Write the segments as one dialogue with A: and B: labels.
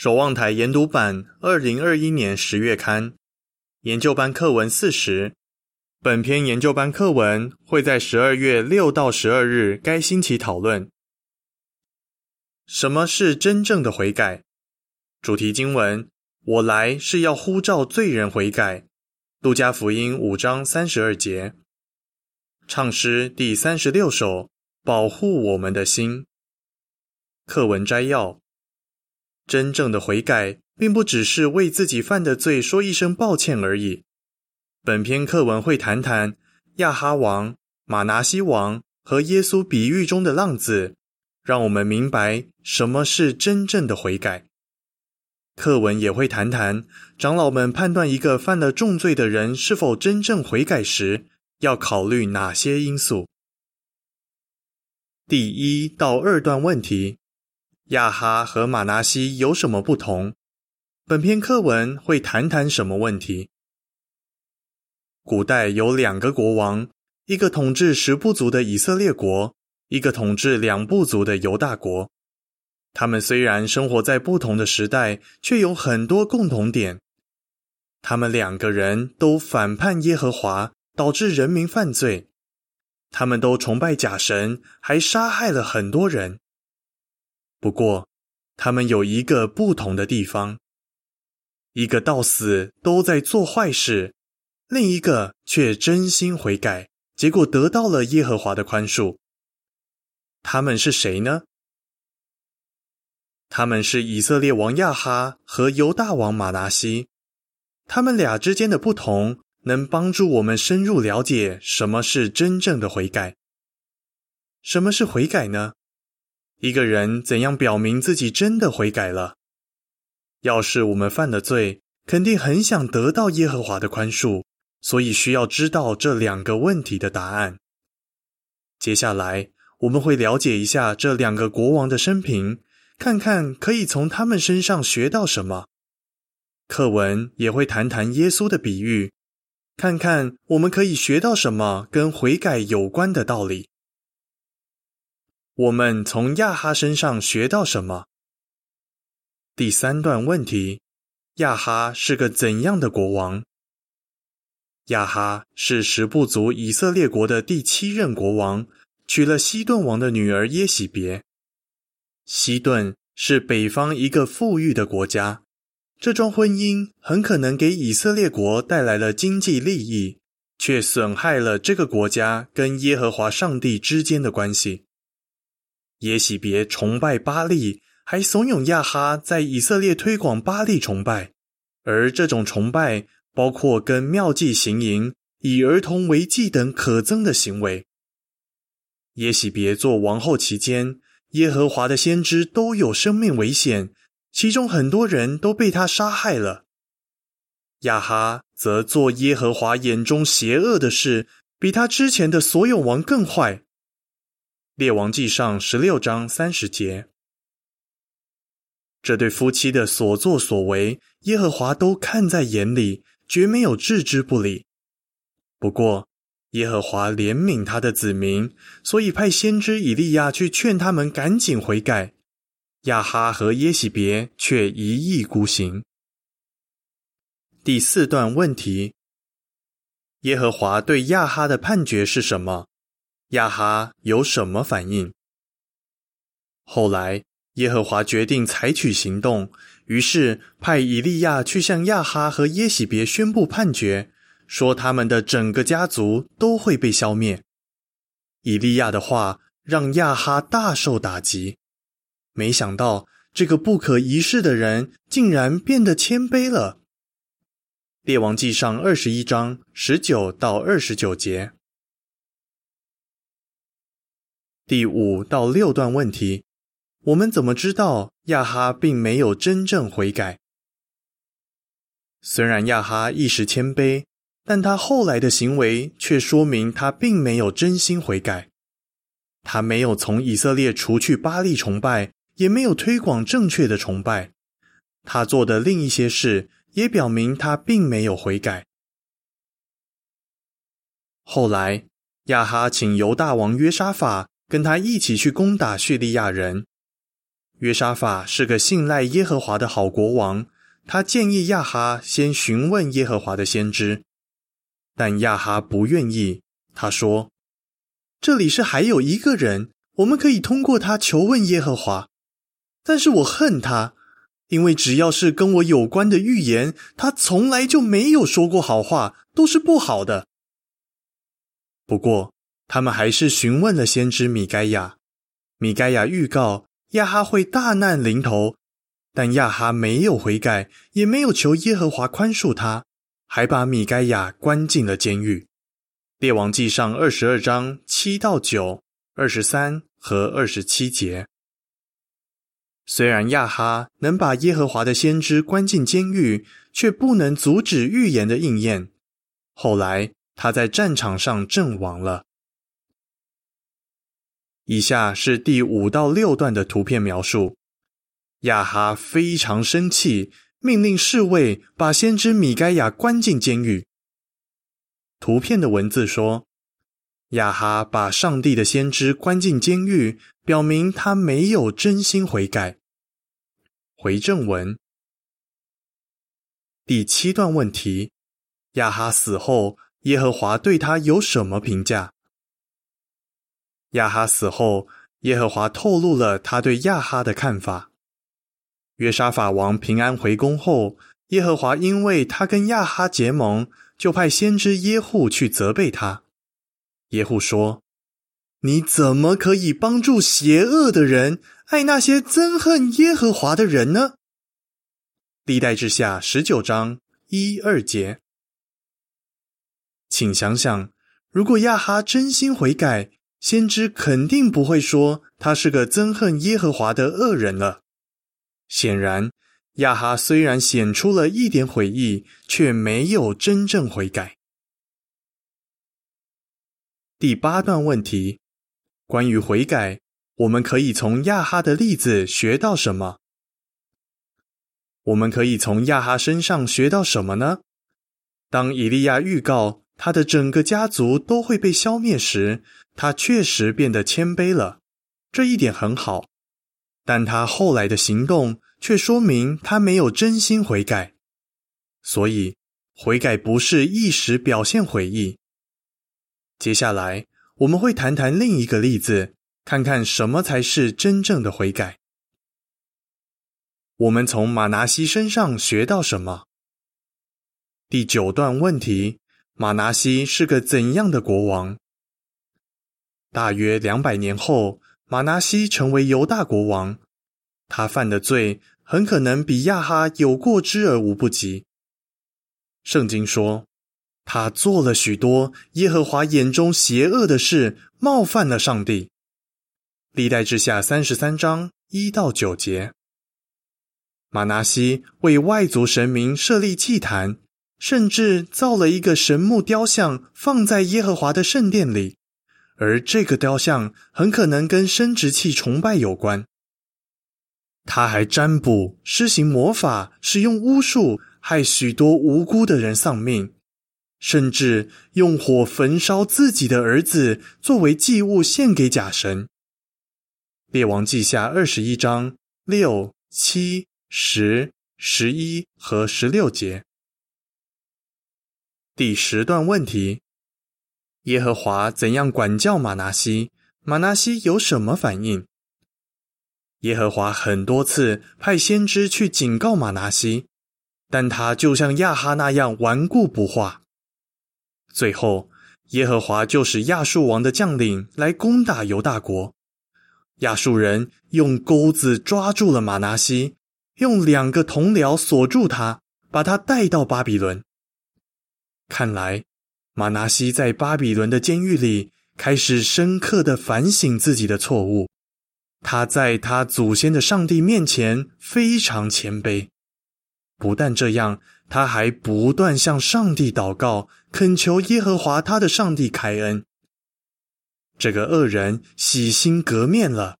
A: 守望台研读版二零二一年十月刊研究班课文四十。本篇研究班课文会在十二月六到十二日该星期讨论。什么是真正的悔改？主题经文：我来是要呼召罪人悔改。路加福音五章三十二节。唱诗第三十六首：保护我们的心。课文摘要。真正的悔改，并不只是为自己犯的罪说一声抱歉而已。本篇课文会谈谈亚哈王、马拿西王和耶稣比喻中的浪子，让我们明白什么是真正的悔改。课文也会谈谈长老们判断一个犯了重罪的人是否真正悔改时，要考虑哪些因素。第一到二段问题。亚哈和马拿西有什么不同？本篇课文会谈谈什么问题？古代有两个国王，一个统治十部族的以色列国，一个统治两部族的犹大国。他们虽然生活在不同的时代，却有很多共同点。他们两个人都反叛耶和华，导致人民犯罪。他们都崇拜假神，还杀害了很多人。不过，他们有一个不同的地方：一个到死都在做坏事，另一个却真心悔改，结果得到了耶和华的宽恕。他们是谁呢？他们是以色列王亚哈和犹大王马拿西。他们俩之间的不同，能帮助我们深入了解什么是真正的悔改。什么是悔改呢？一个人怎样表明自己真的悔改了？要是我们犯了罪，肯定很想得到耶和华的宽恕，所以需要知道这两个问题的答案。接下来我们会了解一下这两个国王的生平，看看可以从他们身上学到什么。课文也会谈谈耶稣的比喻，看看我们可以学到什么跟悔改有关的道理。我们从亚哈身上学到什么？第三段问题：亚哈是个怎样的国王？亚哈是十部族以色列国的第七任国王，娶了西顿王的女儿耶喜别。西顿是北方一个富裕的国家，这桩婚姻很可能给以色列国带来了经济利益，却损害了这个国家跟耶和华上帝之间的关系。耶喜别崇拜巴利，还怂恿亚哈在以色列推广巴利崇拜，而这种崇拜包括跟妙计行淫、以儿童为祭等可憎的行为。耶喜别做王后期间，耶和华的先知都有生命危险，其中很多人都被他杀害了。亚哈则做耶和华眼中邪恶的事，比他之前的所有王更坏。列王记上十六章三十节，这对夫妻的所作所为，耶和华都看在眼里，绝没有置之不理。不过，耶和华怜悯他的子民，所以派先知以利亚去劝他们赶紧悔改。亚哈和耶喜别却一意孤行。第四段问题：耶和华对亚哈的判决是什么？亚哈有什么反应？后来，耶和华决定采取行动，于是派以利亚去向亚哈和耶喜别宣布判决，说他们的整个家族都会被消灭。以利亚的话让亚哈大受打击，没想到这个不可一世的人竟然变得谦卑了。列王记上二十一章十九到二十九节。第五到六段问题，我们怎么知道亚哈并没有真正悔改？虽然亚哈一时谦卑，但他后来的行为却说明他并没有真心悔改。他没有从以色列除去巴利崇拜，也没有推广正确的崇拜。他做的另一些事也表明他并没有悔改。后来，亚哈请犹大王约沙法。跟他一起去攻打叙利亚人，约沙法是个信赖耶和华的好国王，他建议亚哈先询问耶和华的先知，但亚哈不愿意。他说：“这里是还有一个人，我们可以通过他求问耶和华。但是我恨他，因为只要是跟我有关的预言，他从来就没有说过好话，都是不好的。”不过，他们还是询问了先知米该亚。米该亚预告亚哈会大难临头，但亚哈没有悔改，也没有求耶和华宽恕他，还把米该亚关进了监狱。列王记上二十二章七到九、二十三和二十七节。虽然亚哈能把耶和华的先知关进监狱，却不能阻止预言的应验。后来他在战场上阵亡了。以下是第五到六段的图片描述。亚哈非常生气，命令侍卫把先知米该亚关进监狱。图片的文字说：亚哈把上帝的先知关进监狱，表明他没有真心悔改。回正文第七段问题：亚哈死后，耶和华对他有什么评价？亚哈死后，耶和华透露了他对亚哈的看法。约沙法王平安回宫后，耶和华因为他跟亚哈结盟，就派先知耶户去责备他。耶户说：“你怎么可以帮助邪恶的人，爱那些憎恨耶和华的人呢？”历代之下十九章一二节，请想想，如果亚哈真心悔改。先知肯定不会说他是个憎恨耶和华的恶人了。显然，亚哈虽然显出了一点悔意，却没有真正悔改。第八段问题：关于悔改，我们可以从亚哈的例子学到什么？我们可以从亚哈身上学到什么呢？当以利亚预告他的整个家族都会被消灭时，他确实变得谦卑了，这一点很好，但他后来的行动却说明他没有真心悔改。所以，悔改不是一时表现悔意。接下来，我们会谈谈另一个例子，看看什么才是真正的悔改。我们从马拿西身上学到什么？第九段问题：马拿西是个怎样的国王？大约两百年后，马拿西成为犹大国王。他犯的罪很可能比亚哈有过之而无不及。圣经说，他做了许多耶和华眼中邪恶的事，冒犯了上帝。历代之下三十三章一到九节。马拿西为外族神明设立祭坛，甚至造了一个神木雕像，放在耶和华的圣殿里。而这个雕像很可能跟生殖器崇拜有关。他还占卜、施行魔法、使用巫术，害许多无辜的人丧命，甚至用火焚烧自己的儿子作为祭物献给假神。列王记下二十一章六、七、十、十一和十六节。第十段问题。耶和华怎样管教马拿西？马拿西有什么反应？耶和华很多次派先知去警告马拿西，但他就像亚哈那样顽固不化。最后，耶和华就使亚述王的将领来攻打犹大国。亚述人用钩子抓住了马拿西，用两个铜僚锁住他，把他带到巴比伦。看来。马拿西在巴比伦的监狱里开始深刻的反省自己的错误。他在他祖先的上帝面前非常谦卑。不但这样，他还不断向上帝祷告，恳求耶和华他的上帝开恩。这个恶人洗心革面了。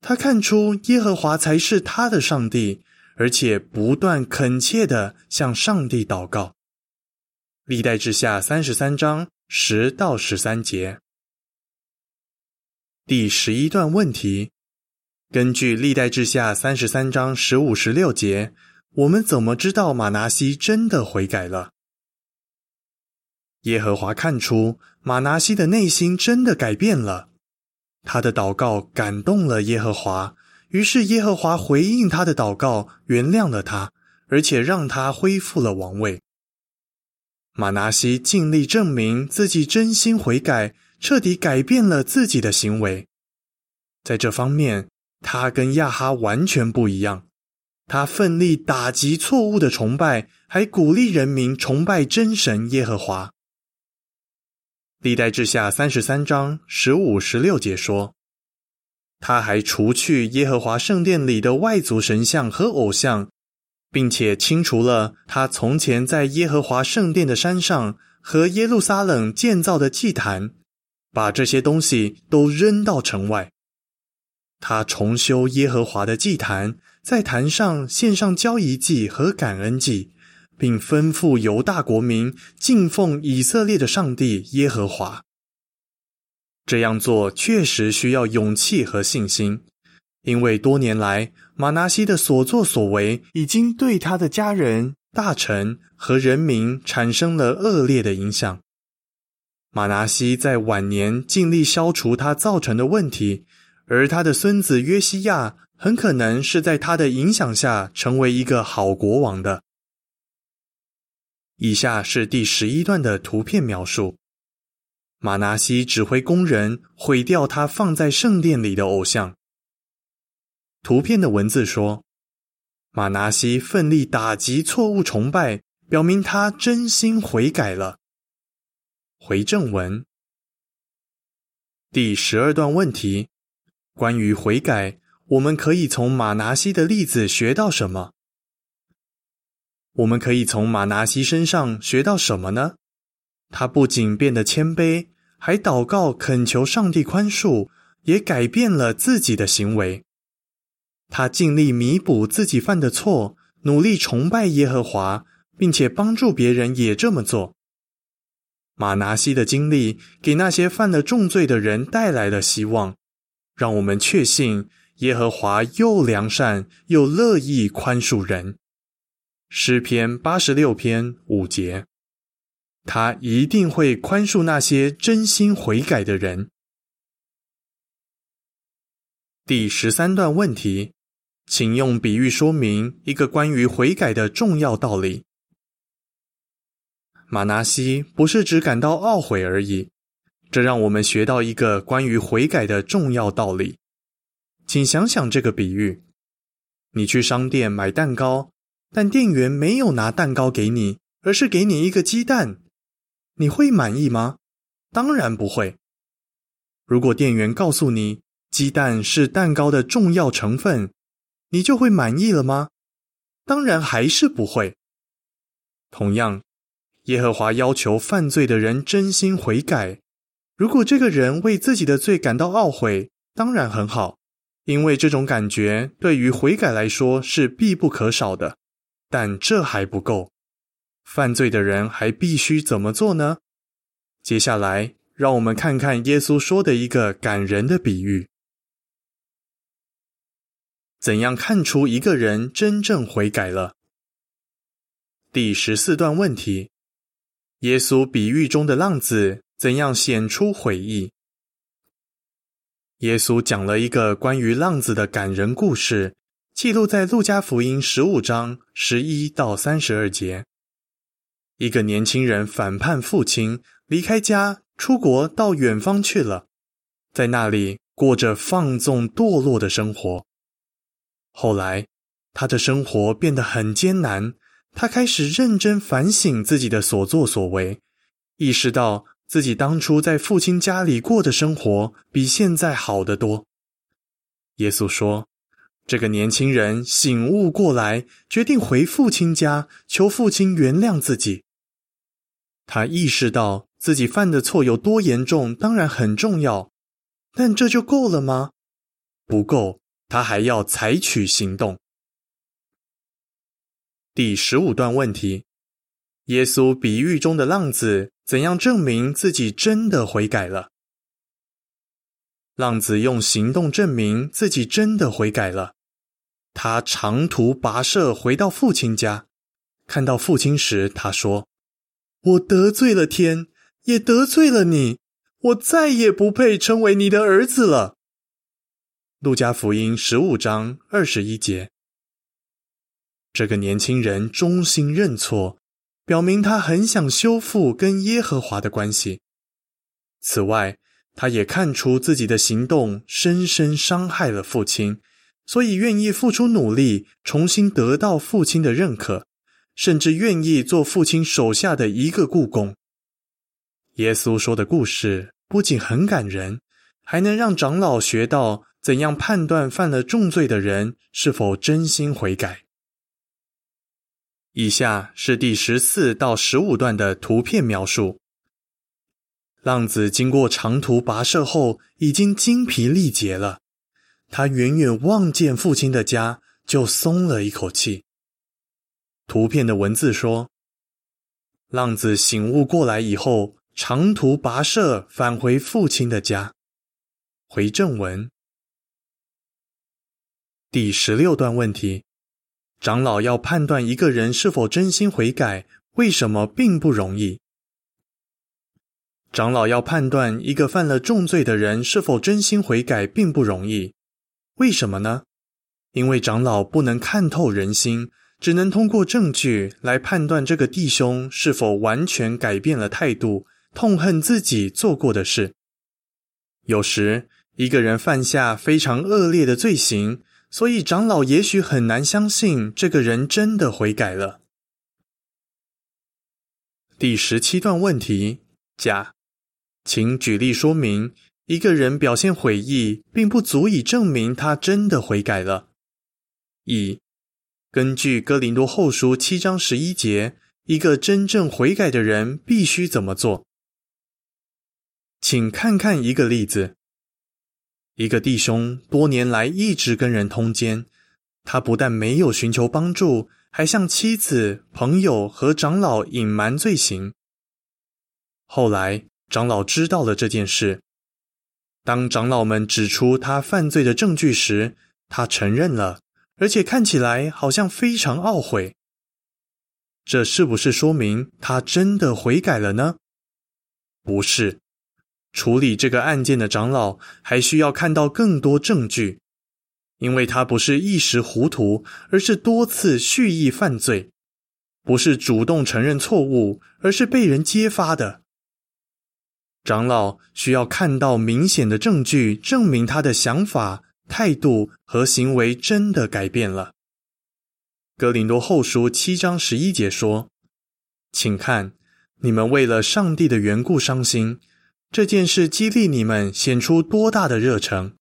A: 他看出耶和华才是他的上帝，而且不断恳切的向上帝祷告。历代志下三十三章十到十三节，第十一段问题：根据历代志下三十三章十五十六节，我们怎么知道马拿西真的悔改了？耶和华看出马拿西的内心真的改变了，他的祷告感动了耶和华，于是耶和华回应他的祷告，原谅了他，而且让他恢复了王位。马拿西尽力证明自己真心悔改，彻底改变了自己的行为。在这方面，他跟亚哈完全不一样。他奋力打击错误的崇拜，还鼓励人民崇拜真神耶和华。历代志下三十三章十五、十六节说，他还除去耶和华圣殿里的外族神像和偶像，并且清除了他从前在耶和华圣殿的山上和耶路撒冷建造的祭坛，把这些东西都扔到城外。他重修耶和华的祭坛，在坛上献上交易祭和感恩祭。并吩咐犹大国民敬奉以色列的上帝耶和华。这样做确实需要勇气和信心，因为多年来马拿西的所作所为已经对他的家人、大臣和人民产生了恶劣的影响。马拿西在晚年尽力消除他造成的问题，而他的孙子约西亚很可能是在他的影响下成为一个好国王的。以下是第十一段的图片描述：马拿西指挥工人毁掉他放在圣殿里的偶像。图片的文字说，马拿西奋力打击错误崇拜，表明他真心悔改了。回正文，第十二段问题：关于悔改，我们可以从马拿西的例子学到什么？我们可以从马拿西身上学到什么呢？他不仅变得谦卑，还祷告恳求上帝宽恕，也改变了自己的行为。他尽力弥补自己犯的错，努力崇拜耶和华，并且帮助别人也这么做。马拿西的经历给那些犯了重罪的人带来了希望，让我们确信耶和华又良善又乐意宽恕人。诗篇八十六篇五节，他一定会宽恕那些真心悔改的人。第十三段问题，请用比喻说明一个关于悔改的重要道理。马拿西不是只感到懊悔而已，这让我们学到一个关于悔改的重要道理。请想想这个比喻：你去商店买蛋糕。但店员没有拿蛋糕给你，而是给你一个鸡蛋，你会满意吗？当然不会。如果店员告诉你鸡蛋是蛋糕的重要成分，你就会满意了吗？当然还是不会。同样，耶和华要求犯罪的人真心悔改。如果这个人为自己的罪感到懊悔，当然很好，因为这种感觉对于悔改来说是必不可少的。但这还不够，犯罪的人还必须怎么做呢？接下来，让我们看看耶稣说的一个感人的比喻：怎样看出一个人真正悔改了？第十四段问题：耶稣比喻中的浪子怎样显出悔意？耶稣讲了一个关于浪子的感人故事。记录在《路加福音》十五章十一到三十二节。一个年轻人反叛父亲，离开家，出国到远方去了，在那里过着放纵堕落的生活。后来，他的生活变得很艰难，他开始认真反省自己的所作所为，意识到自己当初在父亲家里过的生活比现在好得多。耶稣说。这个年轻人醒悟过来，决定回父亲家，求父亲原谅自己。他意识到自己犯的错有多严重，当然很重要，但这就够了吗？不够，他还要采取行动。第十五段问题：耶稣比喻中的浪子怎样证明自己真的悔改了？浪子用行动证明自己真的悔改了。他长途跋涉回到父亲家，看到父亲时，他说：“我得罪了天，也得罪了你，我再也不配成为你的儿子了。”路加福音十五章二十一节。这个年轻人衷心认错，表明他很想修复跟耶和华的关系。此外，他也看出自己的行动深深伤害了父亲，所以愿意付出努力，重新得到父亲的认可，甚至愿意做父亲手下的一个故宫。耶稣说的故事不仅很感人，还能让长老学到怎样判断犯了重罪的人是否真心悔改。以下是第十四到十五段的图片描述。浪子经过长途跋涉后，已经精疲力竭了。他远远望见父亲的家，就松了一口气。图片的文字说：“浪子醒悟过来以后，长途跋涉返回父亲的家。”回正文。第十六段问题：长老要判断一个人是否真心悔改，为什么并不容易？长老要判断一个犯了重罪的人是否真心悔改，并不容易。为什么呢？因为长老不能看透人心，只能通过证据来判断这个弟兄是否完全改变了态度，痛恨自己做过的事。有时，一个人犯下非常恶劣的罪行，所以长老也许很难相信这个人真的悔改了。第十七段问题：甲。请举例说明，一个人表现悔意，并不足以证明他真的悔改了。乙，根据哥林多后书七章十一节，一个真正悔改的人必须怎么做？请看看一个例子：一个弟兄多年来一直跟人通奸，他不但没有寻求帮助，还向妻子、朋友和长老隐瞒罪行。后来。长老知道了这件事。当长老们指出他犯罪的证据时，他承认了，而且看起来好像非常懊悔。这是不是说明他真的悔改了呢？不是。处理这个案件的长老还需要看到更多证据，因为他不是一时糊涂，而是多次蓄意犯罪；不是主动承认错误，而是被人揭发的。长老需要看到明显的证据，证明他的想法、态度和行为真的改变了。哥林多后书七章十一节说：“请看，你们为了上帝的缘故伤心，这件事激励你们显出多大的热诚。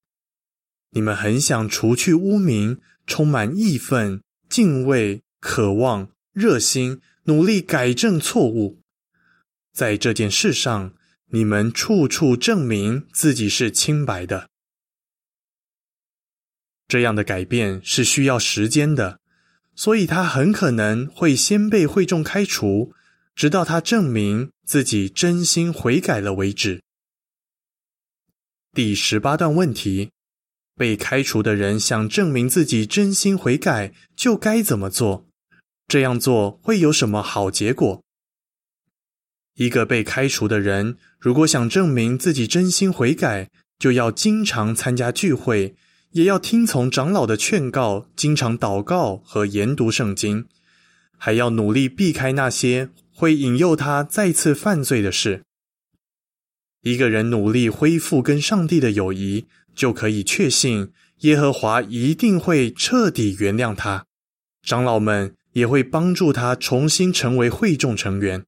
A: 你们很想除去污名，充满义愤、敬畏、渴望、热心，努力改正错误，在这件事上。”你们处处证明自己是清白的，这样的改变是需要时间的，所以他很可能会先被会众开除，直到他证明自己真心悔改了为止。第十八段问题：被开除的人想证明自己真心悔改，就该怎么做？这样做会有什么好结果？一个被开除的人，如果想证明自己真心悔改，就要经常参加聚会，也要听从长老的劝告，经常祷告和研读圣经，还要努力避开那些会引诱他再次犯罪的事。一个人努力恢复跟上帝的友谊，就可以确信耶和华一定会彻底原谅他，长老们也会帮助他重新成为会众成员。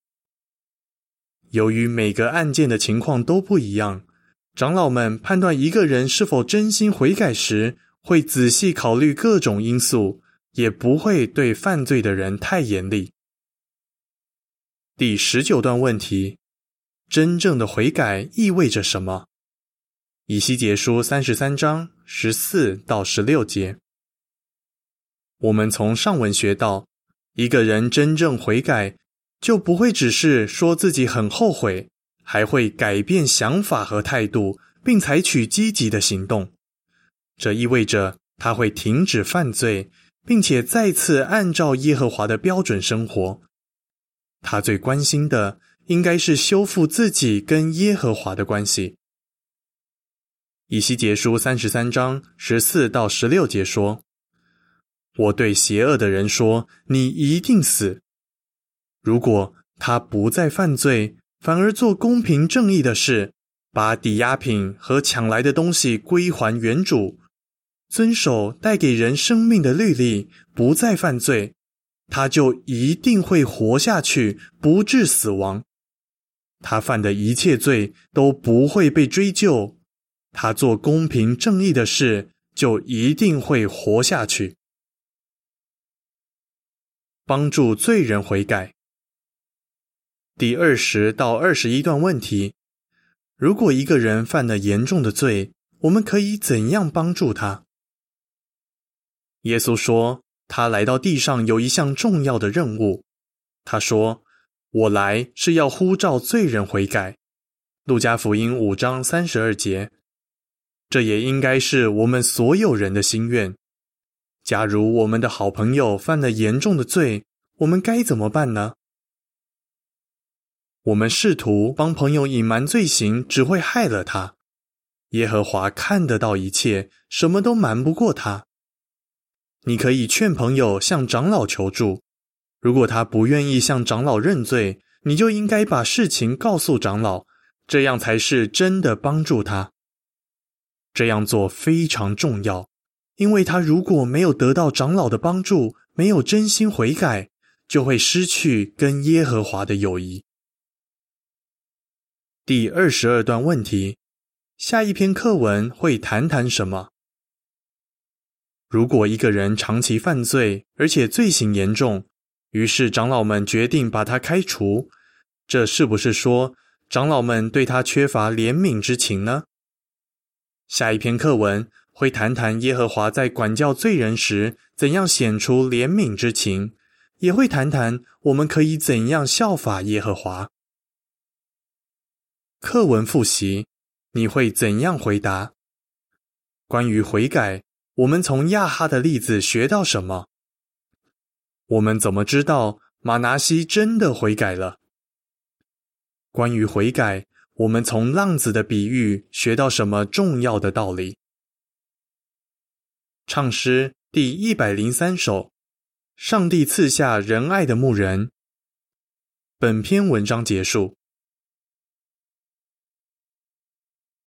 A: 由于每个案件的情况都不一样，长老们判断一个人是否真心悔改时，会仔细考虑各种因素，也不会对犯罪的人太严厉。第十九段问题：真正的悔改意味着什么？以西结书三十三章十四到十六节，我们从上文学到，一个人真正悔改。就不会只是说自己很后悔，还会改变想法和态度，并采取积极的行动。这意味着他会停止犯罪，并且再次按照耶和华的标准生活。他最关心的应该是修复自己跟耶和华的关系。以西结书三十三章十四到十六节说：“我对邪恶的人说，你一定死。如果他不再犯罪，反而做公平正义的事，把抵押品和抢来的东西归还原主。”遵守带给人生命的律例，不再犯罪，他就一定会活下去，不致死亡。他犯的一切罪都不会被追究。他做公平正义的事，就一定会活下去。帮助罪人悔改。第二十到二十一段问题：如果一个人犯了严重的罪，我们可以怎样帮助他？耶稣说：“他来到地上有一项重要的任务。他说：‘我来是要呼召罪人悔改。’”路加福音五章三十二节。这也应该是我们所有人的心愿。假如我们的好朋友犯了严重的罪，我们该怎么办呢？我们试图帮朋友隐瞒罪行，只会害了他。耶和华看得到一切，什么都瞒不过他。你可以劝朋友向长老求助，如果他不愿意向长老认罪，你就应该把事情告诉长老，这样才是真的帮助他。这样做非常重要，因为他如果没有得到长老的帮助，没有真心悔改，就会失去跟耶和华的友谊。第二十二段问题，下一篇课文会谈谈什么？如果一个人长期犯罪，而且罪行严重，于是长老们决定把他开除，这是不是说长老们对他缺乏怜悯之情呢？下一篇课文会谈谈耶和华在管教罪人时怎样显出怜悯之情，也会谈谈我们可以怎样效法耶和华。课文复习，你会怎样回答？关于悔改。我们从亚哈的例子学到什么？我们怎么知道马拿西真的悔改了？关于悔改，我们从浪子的比喻学到什么重要的道理？唱诗第一百零三首：上帝赐下仁爱的牧人。本篇文章结束。